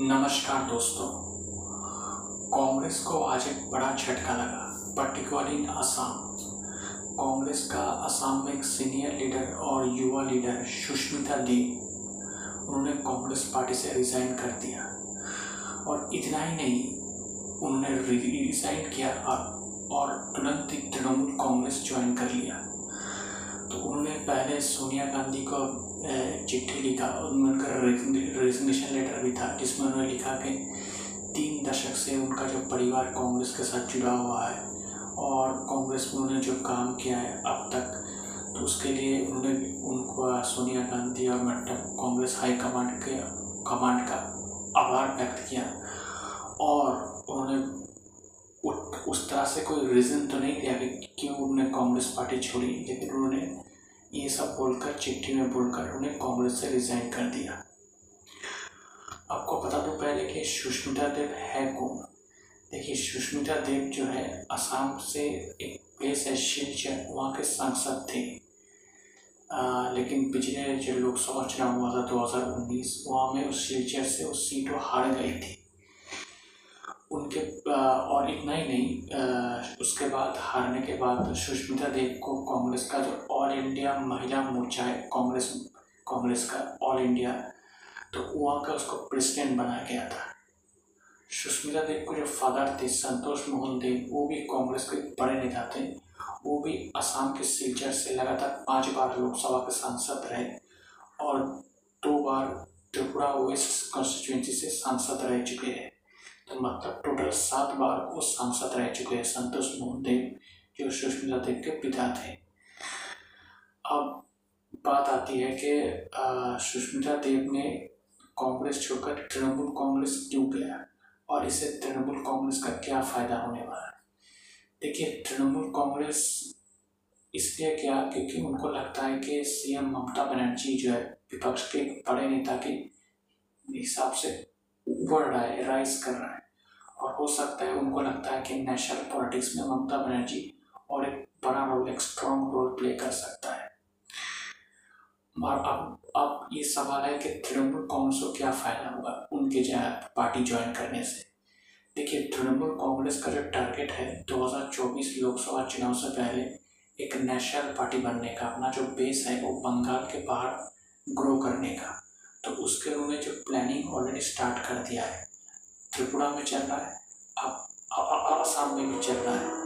नमस्कार दोस्तों। कांग्रेस को आज एक बड़ा झटका लगा पर्टिकुलरली इन असम कांग्रेस का असम में एक सीनियर लीडर और युवा लीडर सुष्मिता देव उन्होंने कांग्रेस पार्टी से रिज़ाइन कर दिया। और इतना ही नहीं, उन्होंने रिज़ाइन किया और तुरंत ही तृणमूल कांग्रेस ज्वाइन कर लिया। तो उन्होंने पहले सोनिया गांधी को चिट्ठी लिखा और उनका रेजिग्नेशन लेटर भी था, जिसमें उन्होंने लिखा कि तीन दशक से उनका जो परिवार कांग्रेस के साथ जुड़ा हुआ है और कांग्रेस में उन्होंने जो काम किया है अब तक तो उसके लिए उन्होंने उनको, सोनिया गांधी और मतलब कांग्रेस हाई कमांड के, कमांड का आभार व्यक्त किया और उन्होंने उस तरह से कोई रीज़न तो नहीं दिया कि क्यों उन्होंने कांग्रेस पार्टी छोड़ी, लेकिन उन्होंने ये सब बोलकर चिट्ठी में बोलकर उन्हें कांग्रेस से रिजाइन कर दिया। आपको बता दो पहले कि सुष्मिता देव है कौन? देखिए सुष्मिता देव जो है असम से एक प्लेस है शिलचर वहाँ के सांसद थे। आ, लेकिन पिछले जो लोकसभा चुनाव हुआ था 2019 वहाँ में उस शिलचर से उस सीट वो हार गई थी। उनके और इतना ही नहीं उसके बाद, हारने के बाद सुष्मिता देव को कांग्रेस का जो ऑल इंडिया महिला मोर्चा है, कांग्रेस कांग्रेस का ऑल इंडिया तो वहाँ का उसको प्रेसिडेंट बनाया गया था। सुष्मिता देव को जो फादर थे, संतोष मोहन देव, वो भी कांग्रेस के बड़े नेता थे। वो भी असम के सिलचर से लगातार पाँच बार लोकसभा के सांसद रहे और दो बार त्रिपुरा वेस्ट कॉन्स्टिट्यूंसी से सांसद रह चुके हैं। मतलब टोटल सात बार वो सांसद रह चुके हैं, संतोष मोहन देव जो सुष्मिता देव के पिता थे। अब बात आती है कि सुष्मिता देव ने कांग्रेस छोड़कर तृणमूल कांग्रेस क्यों गया? और इसे तृणमूल कांग्रेस का क्या फ़ायदा होने वाला है? देखिए, तृणमूल कांग्रेस इसलिए क्या क्योंकि उनको लगता है कि सीएम ममता बनर्जी जो है, विपक्ष के बड़े नेता के हिसाब से बढ़ रहा है, राइज कर रहा है। और हो सकता है उनको लगता है कि नेशनल पॉलिटिक्स में ममता बनर्जी और एक बड़ा रोल एक स्ट्रॉन्ग रोल प्ले कर सकता है। और अब अब ये सवाल है कि तृणमूल कांग्रेस को क्या फ़ायदा होगा उनके पार्टी ज्वाइन करने से? देखिए, तृणमूल कांग्रेस का जो टारगेट है 2024 लोकसभा चुनाव से पहले एक नेशनल पार्टी बनने का, अपना जो बेस है वो बंगाल के बाहर ग्रो करने का। तो उसके उन्होंने जो प्लानिंग ऑलरेडी स्टार्ट कर दिया है त्रिपुरा में चल रहा है, अब आसाम में भी चल रहा है।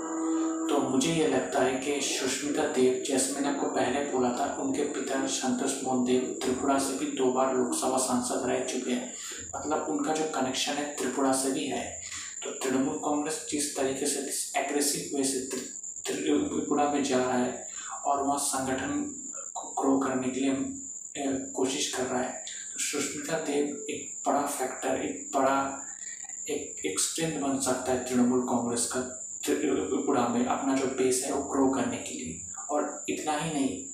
तो मुझे ये लगता है कि सुष्मिता देव, जैसे मैंने आपको पहले बोला था, उनके पिता संतोष मोहन देव त्रिपुरा से भी दो बार लोकसभा सांसद रह चुके हैं। मतलब उनका जो कनेक्शन है त्रिपुरा से भी है। तो तृणमूल कांग्रेस जिस तरीके से एग्रेसिव वे से त्रिपुरा में जा रहा है और वहाँ संगठन को ग्रो करने के लिए कोशिश कर रहा है तो सुष्मिता देव एक बड़ा फैक्टर एक बड़ा एक एक स्ट्रेंथ बन सकता है तृणमूल कांग्रेस का त्रिपुरा में अपना जो बेस है वो ग्रो करने के लिए। और इतना ही नहीं,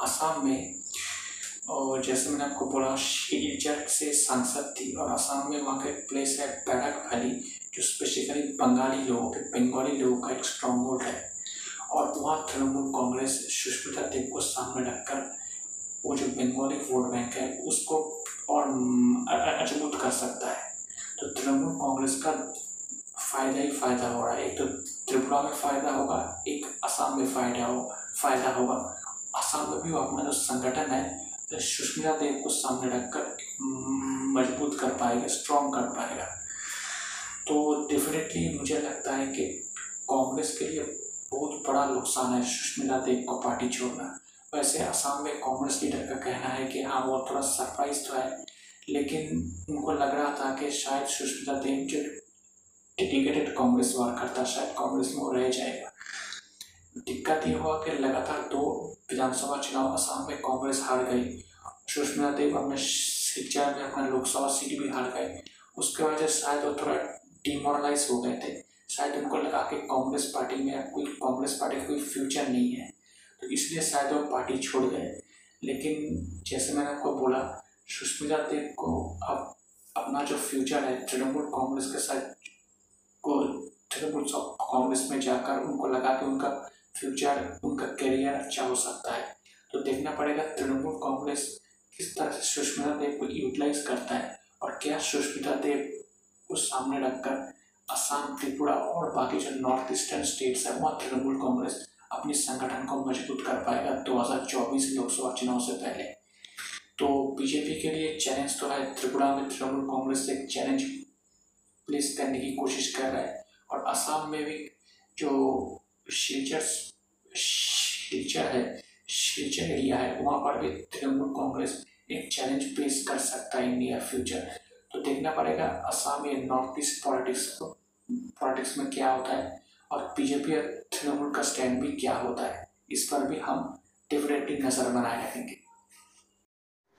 असम में, और जैसे मैंने आपको बोला, शिलचर से सांसद थी, और असम में वहाँ का एक प्लेस है बैरक वैली, जो स्पेसिफिकली बंगाली लोगों के, बंगाली लोगों का एक स्ट्रॉन्ग होल्ड है। और वहाँ तृणमूल कांग्रेस सुष्मिता देव को सामने रखकर, वो जो बंगाली वोट बैंक है, उसको और मज़बूत कर सकता है। तो तृणमूल कांग्रेस का फ़ायदा ही फ़ायदा हो रहा है। एक तो त्रिपुरा में फ़ायदा होगा, एक असम में फ़ायदा हो, फ़ायदा होगा। असम में भी अपना जो संगठन है तो सुष्मिता देव को सामने रखकर मज़बूत कर पाएगा स्ट्रॉन्ग कर पाएगा। तो डेफिनेटली मुझे लगता है कि कांग्रेस के लिए बहुत बड़ा नुकसान है सुष्मिता देव को पार्टी छोड़ना। वैसे असम में कांग्रेस लीडर का कहना है कि हाँ वो थोड़ा सरप्राइज़ तो है लेकिन उनको लग रहा था कि शायद सुष्मिता देव जो डेडिकेटेड कांग्रेस वर्कर था, शायद कांग्रेस में वो रह जाएगा। दिक्कत ये हुआ कि लगातार दो विधानसभा चुनाव असम में कांग्रेस हार गई। सुष्मिता देव अपने शिक्षा में अपना लोकसभा सीट भी हार गए। उसके वजह से शायद वो थोड़ा डिमोरलाइज हो गए थे। शायद उनको लगा कि कांग्रेस पार्टी में कोई, कांग्रेस पार्टी का कोई फ्यूचर नहीं है। तो इसलिए शायद वो पार्टी छोड़ गए। लेकिन जैसे मैंने आपको बोला सुष्मिता देव को अब अपना जो फ्यूचर है, तृणमूल कांग्रेस के साथ को तृणमूल कांग्रेस में जाकर उनको लगा कि उनका फ्यूचर उनका करियर अच्छा हो सकता है। तो देखना पड़ेगा तृणमूल कांग्रेस किस तरह से सुष्मिता देव को यूटिलाइज करता है और क्या सुष्मिता देव को सामने रखकर असम त्रिपुरा और बाकी जो नॉर्थ ईस्टर्न स्टेट्स है, वहाँ तृणमूल कांग्रेस अपने संगठन को मज़बूत कर पाएगा। 2024 लोकसभा चुनाव से पहले तो बीजेपी के लिए चैलेंज तो है, त्रिपुरा में तृणमूल कांग्रेस एक चैलेंज प्लेस करने की कोशिश कर रहा है। और असम में भी जो शिलचर शिलचर है शिलचर एरिया है, वहाँ पर भी तृणमूल कांग्रेस एक चैलेंज पेश कर सकता है इंडिया फ्यूचर तो देखना पड़ेगा असम या नॉर्थ ईस्ट पॉलिटिक्स पॉलिटिक्स में क्या होता है और बीजेपी और तृणमूल का स्टैंड भी क्या होता है, इस पर भी हम डेफिनेटली नज़र बनाए रखेंगे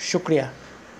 शुक्रिया।